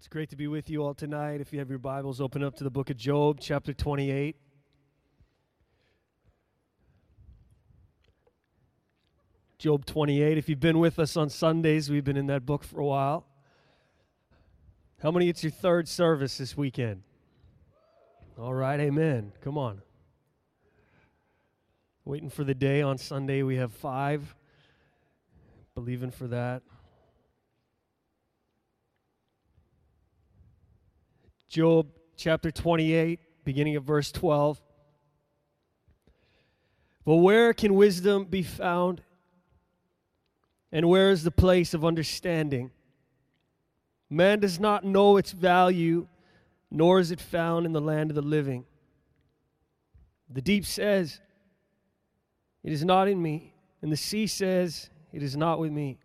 It's great to be with you all tonight. If you have your Bibles, open up to the book of Job, chapter 28. Job 28. If you've been with us on Sundays, we've been in that book for a while. How many it's your third service this weekend? All right, amen. Come on. Waiting for the day on Sunday, we have five. Believing for that. Job chapter 28, beginning of verse 12. But where can wisdom be found? And where is the place of understanding? Man does not know its value, nor is it found in the land of the living. The deep says, It is not in me. And the sea says, It is not with me.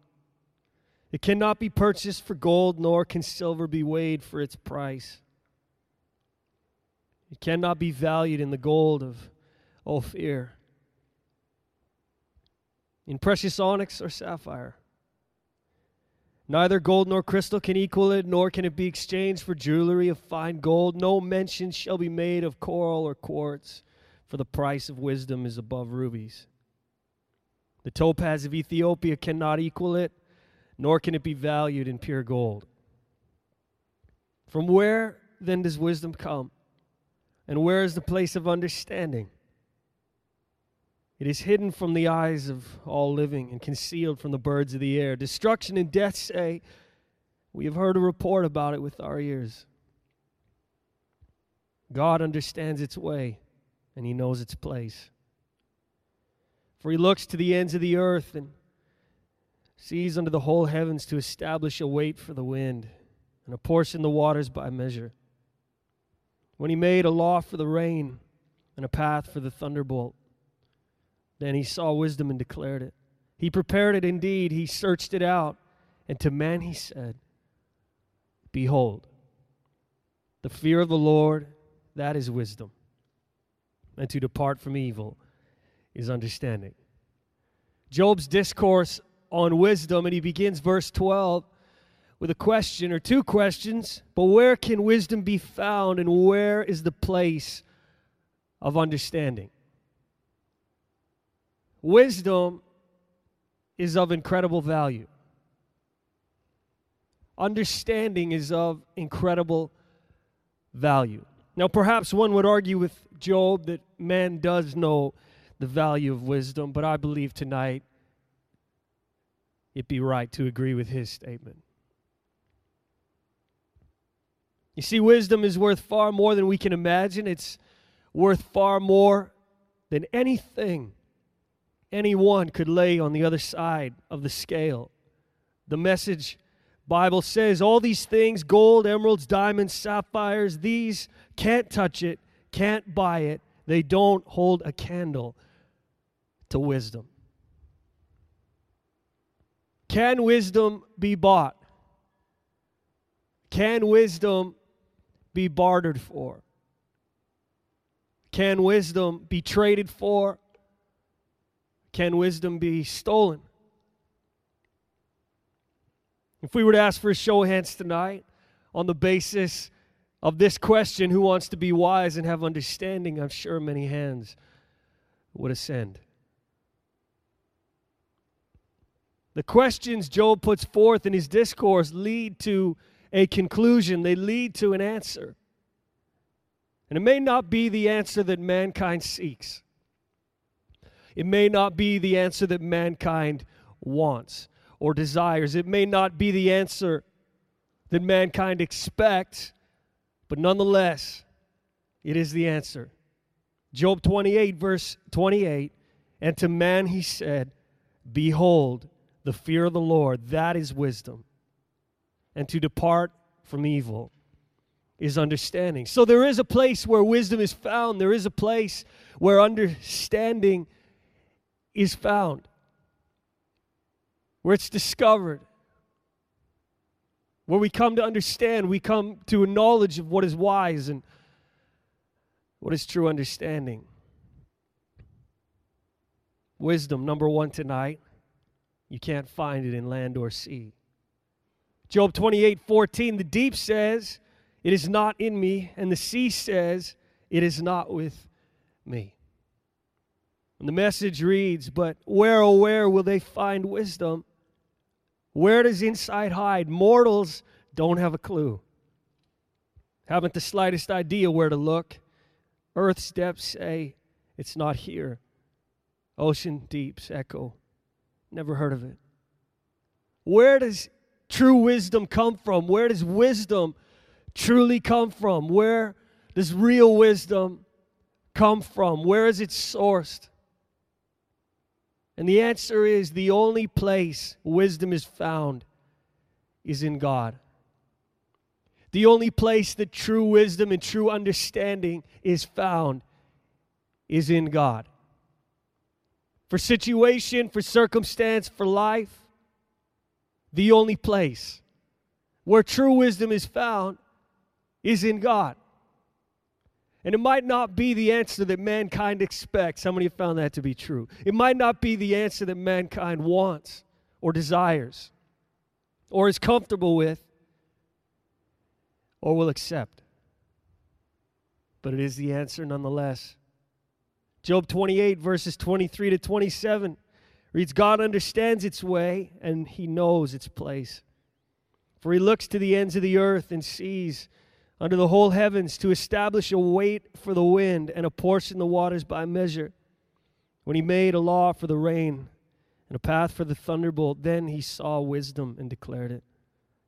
It cannot be purchased for gold, nor can silver be weighed for its price. It cannot be valued in the gold of Ophir, in precious onyx or sapphire. Neither gold nor crystal can equal it, nor can it be exchanged for jewelry of fine gold. No mention shall be made of coral or quartz, for the price of wisdom is above rubies. The topaz of Ethiopia cannot equal it, nor can it be valued in pure gold. From where then does wisdom come? And where is the place of understanding? It is hidden from the eyes of all living and concealed from the birds of the air. Destruction and death say, We have heard a report about it with our ears. God understands its way and he knows its place. For he looks to the ends of the earth and sees under the whole heavens to establish a weight for the wind and apportion the waters by measure. When he made a law for the rain and a path for the thunderbolt, then he saw wisdom and declared it. He prepared it indeed, he searched it out, and to man he said, Behold, the fear of the Lord, that is wisdom, and to depart from evil is understanding. Job's discourse on wisdom, and he begins verse 12 with a question or two questions. But where can wisdom be found, and where is the place of understanding? Wisdom is of incredible value. Understanding is of incredible value. Now, perhaps one would argue with Job that man does know the value of wisdom, but I believe tonight it'd be right to agree with his statement. You see, wisdom is worth far more than we can imagine, it's worth far more than anything anyone could lay on the other side of the scale. The message Bible says all these things gold, emeralds, diamonds, sapphires these can't touch it, can't buy it. They don't hold a candle to wisdom. Can wisdom be bought? Can wisdom be bartered for? Can wisdom be traded for? Can wisdom be stolen? If we were to ask for a show of hands tonight on the basis of this question, who wants to be wise and have understanding, I'm sure many hands would ascend. The questions Job puts forth in his discourse lead to a conclusion, they lead to an answer. And it may not be the answer that mankind seeks. It may not be the answer that mankind wants or desires. It may not be the answer that mankind expects, but nonetheless, it is the answer. Job 28, verse 28 And to man he said, Behold, the fear of the Lord, that is wisdom, and to depart from evil is understanding. So there is a place where wisdom is found, there is a place where understanding is found, where it's discovered, where we come to understand, we come to a knowledge of what is wise and what is true understanding. Wisdom, number one tonight, you can't find it in land or sea. Job 28 14, the deep says, It is not in me, and the sea says, It is not with me. And the message reads, But where, oh, where will they find wisdom? Where does insight hide? Mortals don't have a clue. Haven't the slightest idea where to look. Earth's depths say, It's not here. Ocean deeps echo, Never heard of it. Where does true wisdom come from? Where does wisdom truly come from? Where does real wisdom come from? Where is it sourced? And the answer is the only place wisdom is found is in God. The only place that true wisdom and true understanding is found is in God. For situation, for circumstance, for life, the only place where true wisdom is found is in God. And it might not be the answer that mankind expects. How many have found that to be true? It might not be the answer that mankind wants or desires or is comfortable with or will accept. But it is the answer nonetheless. Job 28, verses 23 to 27 reads God understands its way and he knows its place. For he looks to the ends of the earth and sees under the whole heavens to establish a weight for the wind and apportion the waters by measure. When he made a law for the rain and a path for the thunderbolt, then he saw wisdom and declared it.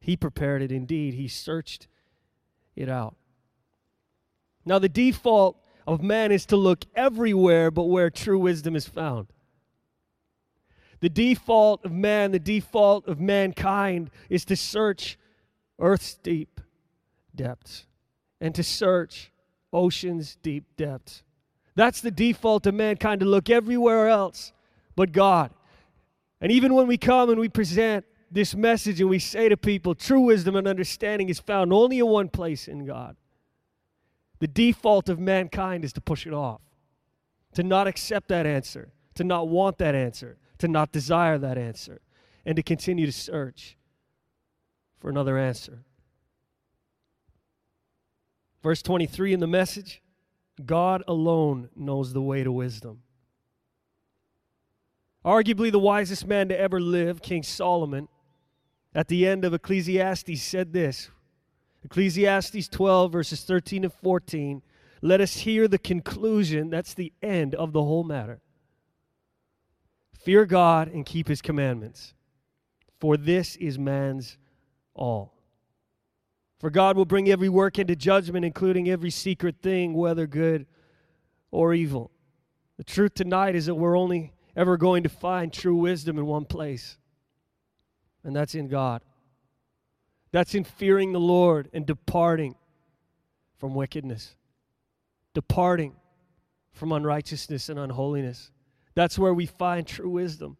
He prepared it indeed, he searched it out. Now, the default of man is to look everywhere but where true wisdom is found. The default of man, the default of mankind is to search earth's deep depths and to search ocean's deep depths. That's the default of mankind to look everywhere else but God. And even when we come and we present this message and we say to people, true wisdom and understanding is found only in one place in God. The default of mankind is to push it off, to not accept that answer, to not want that answer, to not desire that answer, and to continue to search for another answer. Verse 23 in the message God alone knows the way to wisdom. Arguably the wisest man to ever live, King Solomon, at the end of Ecclesiastes said this Ecclesiastes 12, verses 13 and 14. Let us hear the conclusion. That's the end of the whole matter. Fear God and keep his commandments, for this is man's all. For God will bring every work into judgment, including every secret thing, whether good or evil. The truth tonight is that we're only ever going to find true wisdom in one place, and that's in God. That's in fearing the Lord and departing from wickedness, departing from unrighteousness and unholiness. That's where we find true wisdom.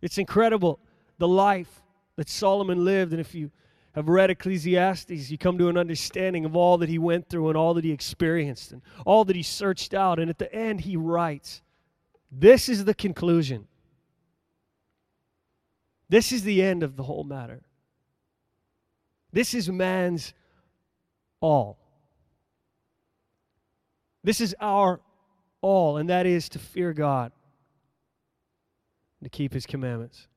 It's incredible the life that Solomon lived. And if you have read Ecclesiastes, you come to an understanding of all that he went through and all that he experienced and all that he searched out. And at the end, he writes, This is the conclusion. This is the end of the whole matter. This is man's all. This is our all, and that is to fear God and to keep his commandments.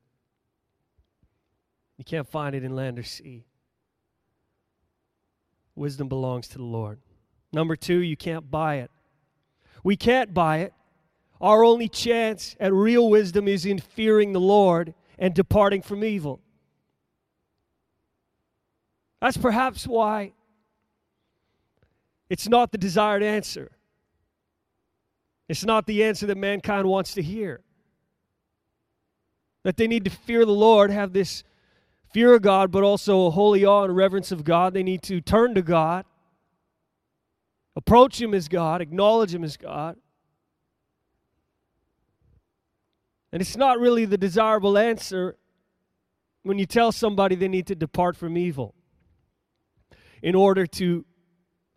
You can't find it in land or sea. Wisdom belongs to the Lord. Number two, you can't buy it. We can't buy it. Our only chance at real wisdom is in fearing the Lord and departing from evil. That's perhaps why it's not the desired answer. It's not the answer that mankind wants to hear. That they need to fear the Lord, have this fear of God, but also a holy awe and reverence of God. They need to turn to God, approach Him as God, acknowledge Him as God. And it's not really the desirable answer when you tell somebody they need to depart from evil in order to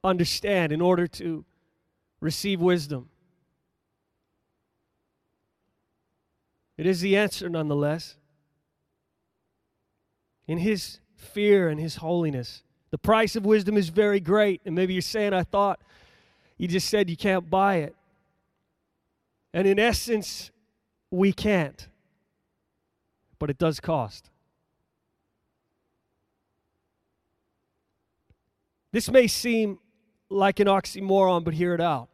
understand, in order to receive wisdom. It is the answer nonetheless. in His fear and His holiness. The price of wisdom is very great. And maybe you're saying, I thought you just said you can't buy it. And in essence, we can't. But it does cost. This may seem like an oxymoron, but hear it out.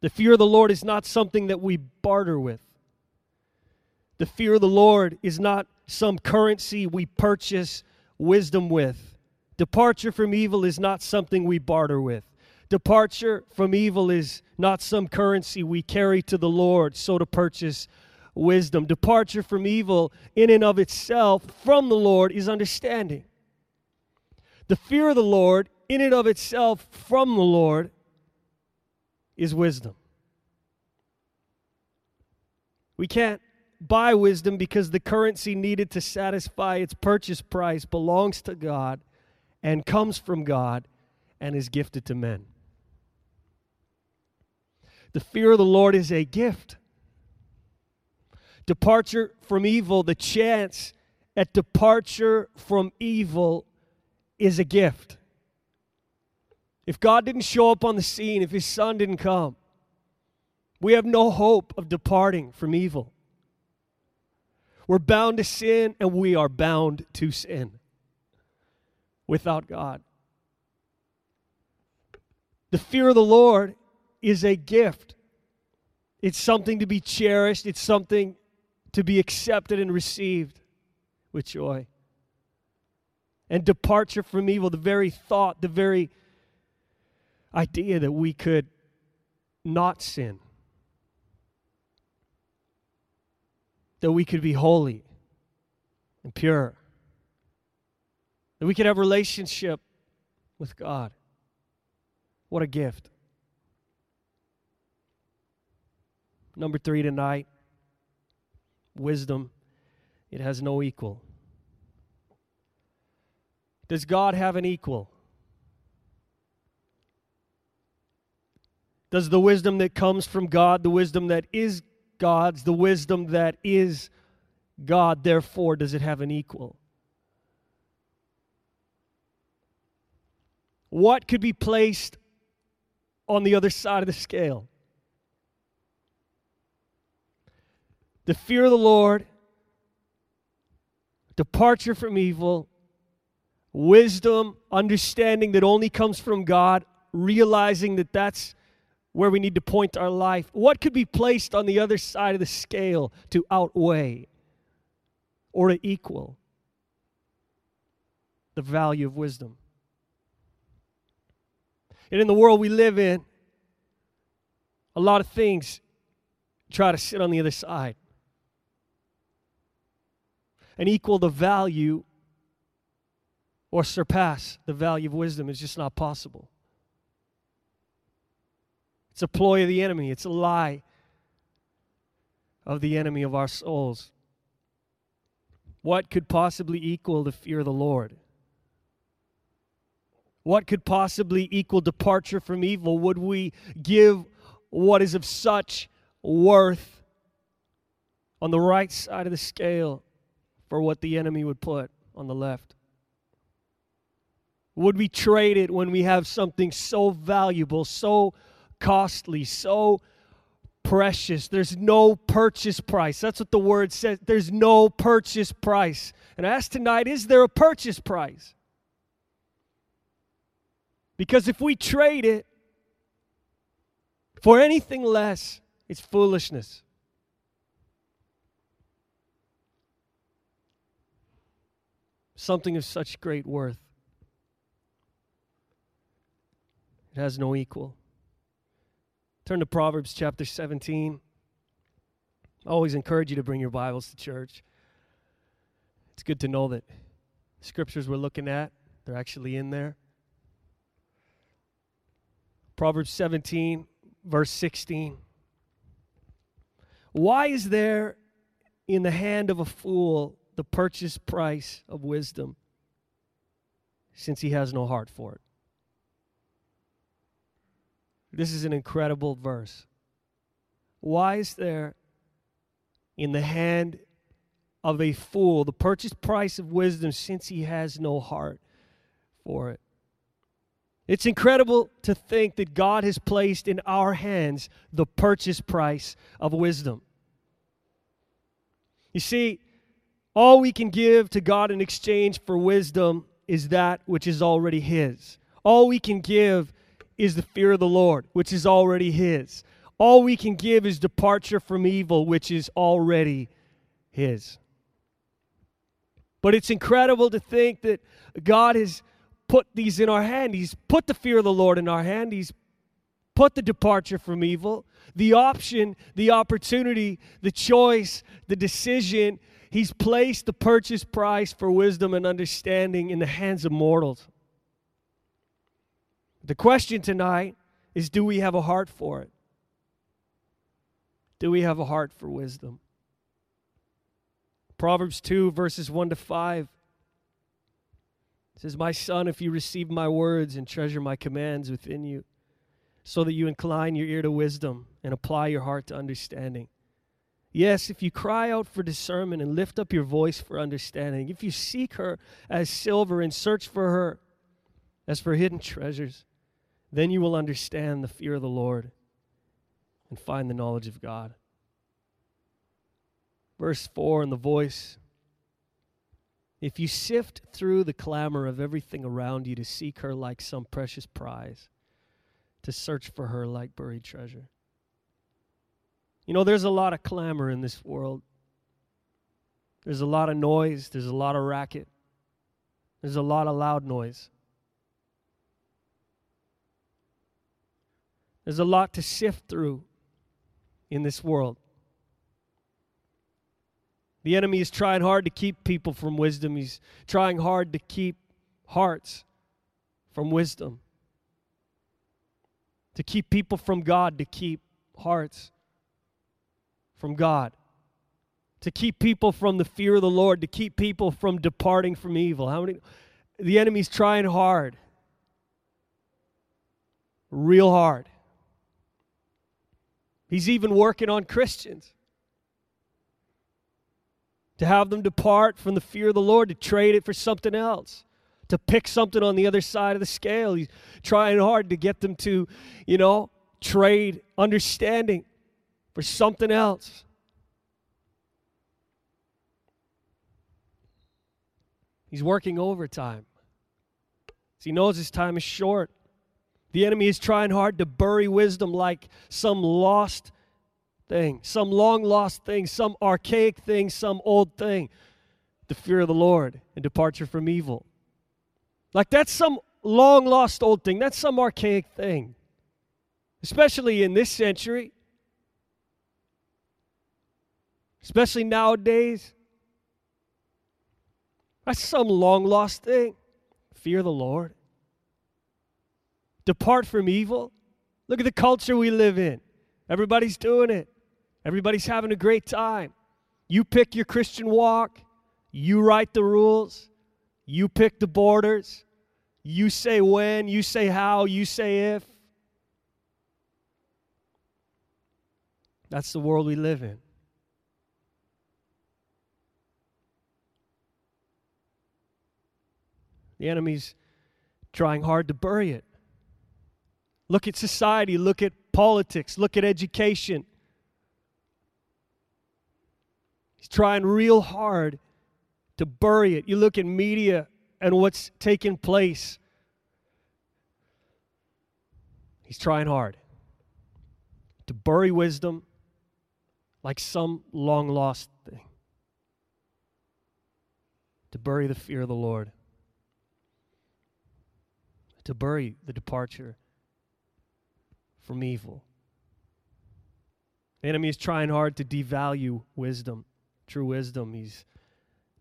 The fear of the Lord is not something that we barter with. The fear of the Lord is not some currency we purchase wisdom with. Departure from evil is not something we barter with. Departure from evil is not some currency we carry to the Lord so to purchase wisdom. Departure from evil, in and of itself, from the Lord is understanding. The fear of the Lord, in and of itself, from the Lord, is wisdom. We can't buy wisdom because the currency needed to satisfy its purchase price belongs to God and comes from God and is gifted to men. The fear of the Lord is a gift. Departure from evil, the chance at departure from evil is a gift. If God didn't show up on the scene, if His Son didn't come, we have no hope of departing from evil. We're bound to sin, and we are bound to sin without God. The fear of the Lord is a gift. It's something to be cherished, it's something to be accepted and received with joy. And departure from evil, the very thought, the very idea that we could not sin, that we could be holy and pure, that we could have relationship with God. What a gift. Number three tonight wisdom, it has no equal. Does God have an equal? Does the wisdom that comes from God, the wisdom that is God's, the wisdom that is God, therefore, does it have an equal? What could be placed on the other side of the scale? the fear of the Lord, departure from evil, wisdom, understanding that only comes from God, realizing that that's where we need to point our life. What could be placed on the other side of the scale to outweigh or to equal the value of wisdom? And in the world we live in, a lot of things try to sit on the other side and equal the value or surpass the value of wisdom is just not possible. It's a ploy of the enemy, it's a lie of the enemy of our souls. What could possibly equal the fear of the Lord? What could possibly equal departure from evil? Would we give what is of such worth on the right side of the scale for what the enemy would put on the left? Would we trade it when we have something so valuable, so costly, so precious? There's no purchase price. That's what the word says. There's no purchase price. And I ask tonight is there a purchase price? Because if we trade it for anything less, it's foolishness. something of such great worth. It has no equal. Turn to Proverbs chapter 17. I always encourage you to bring your Bibles to church. It's good to know that scriptures we're looking at, they're actually in there. Proverbs 17, verse 16. Why is there in the hand of a fool the purchase price of wisdom since he has no heart for it. This is an incredible verse. Why is there in the hand of a fool, the purchase price of wisdom, since he has no heart for it. It's incredible to think that God has placed in our hands the purchase price of wisdom. You see, all we can give to God in exchange for wisdom is that which is already His. All we can give is the fear of the Lord, which is already His. All we can give is departure from evil, which is already His. But it's incredible to think that God has put these in our hand. He's put the fear of the Lord in our hand. He's put the departure from evil, the option, the opportunity, the choice, the decision. He's placed the purchase price for wisdom and understanding in the hands of mortals. The question tonight is do we have a heart for it? Do we have a heart for wisdom? Proverbs 2, verses 1 to 5 says, My son, if you receive my words and treasure my commands within you, so that you incline your ear to wisdom and apply your heart to understanding. Yes, if you cry out for discernment and lift up your voice for understanding, if you seek her as silver and search for her as for hidden treasures, then you will understand the fear of the Lord and find the knowledge of God. Verse 4 in the voice If you sift through the clamor of everything around you to seek her like some precious prize, to search for her like buried treasure. You know, there's a lot of clamor in this world. There's a lot of noise, there's a lot of racket, there's a lot of loud noise. There's a lot to sift through in this world. The enemy is trying hard to keep people from wisdom. He's trying hard to keep hearts from wisdom to keep people from God, to keep hearts from God, to keep people from the fear of the Lord, to keep people from departing from evil. How many? The enemy's trying hard, real hard. He's even working on Christians to have them depart from the fear of the Lord, to trade it for something else to pick something on the other side of the scale. He's trying hard to get them to, you know, trade understanding for something else. He's working overtime. He knows his time is short. The enemy is trying hard to bury wisdom like some lost thing, some long lost thing, some archaic thing, some old thing. The fear of the Lord and departure from evil. Like that's some long lost old thing, that's some archaic thing. Especially in this century, especially nowadays. That's some long lost thing. Fear the Lord. Depart from evil. Look at the culture we live in. Everybody's doing it, everybody's having a great time. You pick your Christian walk, you write the rules, you pick the borders. You say when, you say how, you say if. That's the world we live in. The enemy's trying hard to bury it. Look at society, look at politics, look at education. He's trying real hard to bury it. You look at media and what's taking place. He's trying hard to bury wisdom like some long lost thing, to bury the fear of the Lord, to bury the departure from evil. The enemy is trying hard to devalue wisdom, true wisdom. He's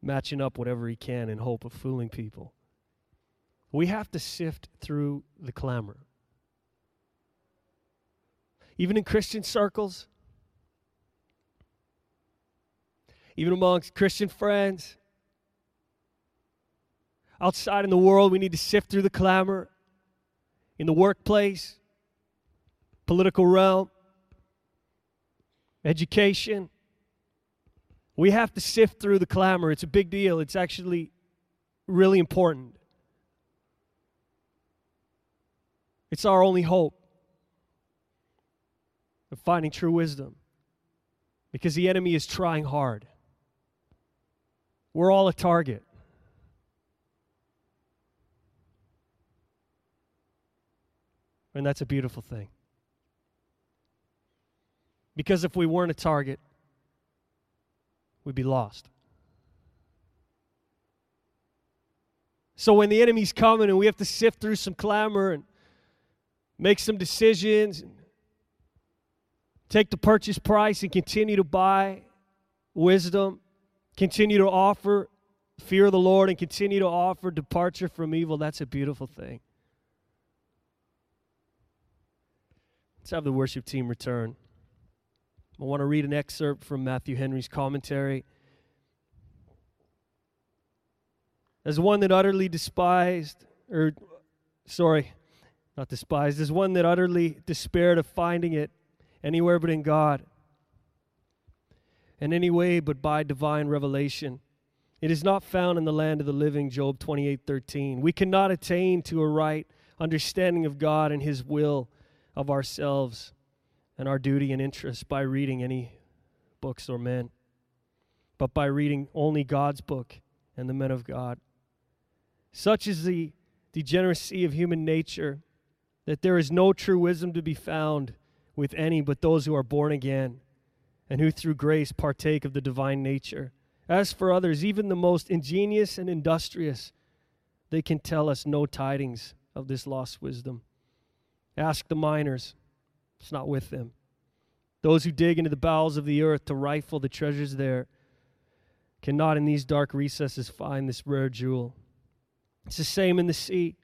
matching up whatever he can in hope of fooling people. We have to sift through the clamor. Even in Christian circles, even amongst Christian friends, outside in the world, we need to sift through the clamor. In the workplace, political realm, education, We have to sift through the clamor. It's a big deal. It's actually really important. It's our only hope of finding true wisdom because the enemy is trying hard. We're all a target. And that's a beautiful thing. Because if we weren't a target, we'd be lost. So when the enemy's coming and we have to sift through some clamor and make some decisions and take the purchase price and continue to buy wisdom, continue to offer fear of the Lord, and continue to offer departure from evil, that's a beautiful thing. Let's have the worship team return. I want to read an excerpt from Matthew Henry's commentary. As one that utterly despised, or sorry, not despised, as one that utterly despaired of finding it anywhere but in God, in any way but by divine revelation. It is not found in the land of the living, Job 28:13. We cannot attain to a right understanding of God and his will of ourselves and our duty and interest by reading any books or men, but by reading only God's book and the men of God. Such is the degeneracy of human nature that there is no true wisdom to be found with any but those who are born again and who through grace partake of the divine nature. As for others, even the most ingenious and industrious, they can tell us no tidings of this lost wisdom. Ask the miners, it's not with them. Those who dig into the bowels of the earth to rifle the treasures there cannot in these dark recesses find this rare jewel. It's the same in the sea.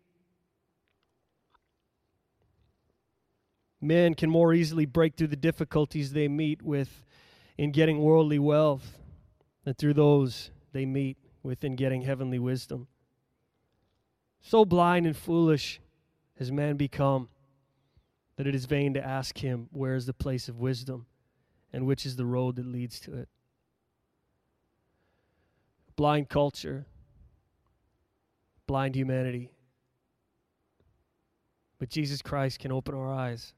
Men can more easily break through the difficulties they meet with in getting worldly wealth than through those they meet with in getting heavenly wisdom. So blind and foolish has man become that it is vain to ask him where is the place of wisdom and which is the road that leads to it. Blind culture, blind humanity. But Jesus Christ can open our eyes.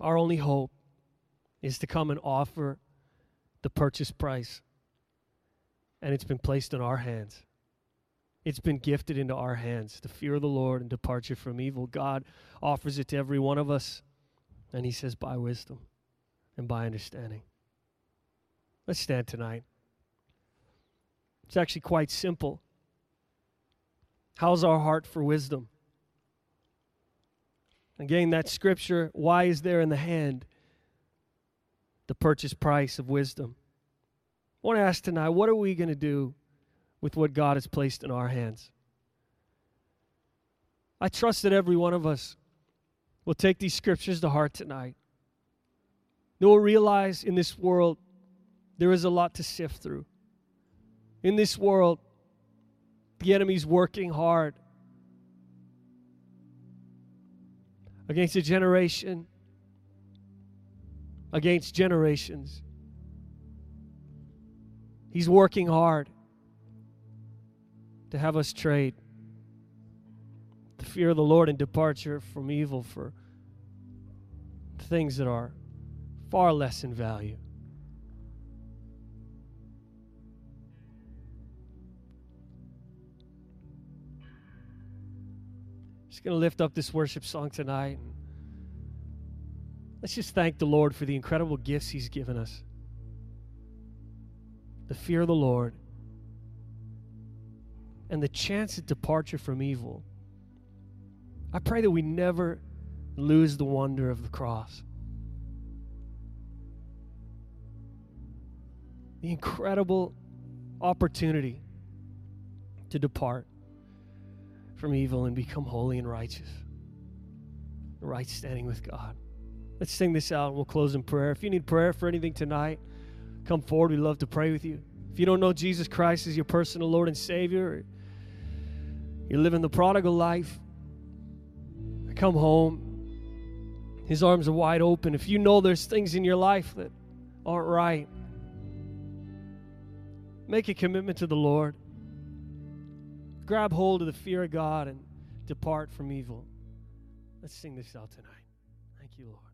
Our only hope is to come and offer the purchase price. And it's been placed in our hands. It's been gifted into our hands. The fear of the Lord and departure from evil. God offers it to every one of us. And He says, by wisdom and by understanding. Let's stand tonight. It's actually quite simple. How's our heart for wisdom? Again, that scripture, why is there in the hand the purchase price of wisdom? I want to ask tonight, what are we going to do with what God has placed in our hands? I trust that every one of us will take these scriptures to heart tonight. They will realize in this world there is a lot to sift through. In this world, the enemy's working hard against a generation, against generations. He's working hard to have us trade the fear of the Lord and departure from evil for things that are far less in value. Just going to lift up this worship song tonight. Let's just thank the Lord for the incredible gifts He's given us the fear of the Lord and the chance of departure from evil. I pray that we never lose the wonder of the cross. The incredible opportunity to depart from evil and become holy and righteous. Right standing with God. Let's sing this out and we'll close in prayer. If you need prayer for anything tonight, come forward. We'd love to pray with you. If you don't know Jesus Christ as your personal Lord and Savior, you're living the prodigal life, I come home. His arms are wide open. If you know there's things in your life that aren't right, Make a commitment to the Lord. Grab hold of the fear of God and depart from evil. Let's sing this out tonight. Thank you, Lord.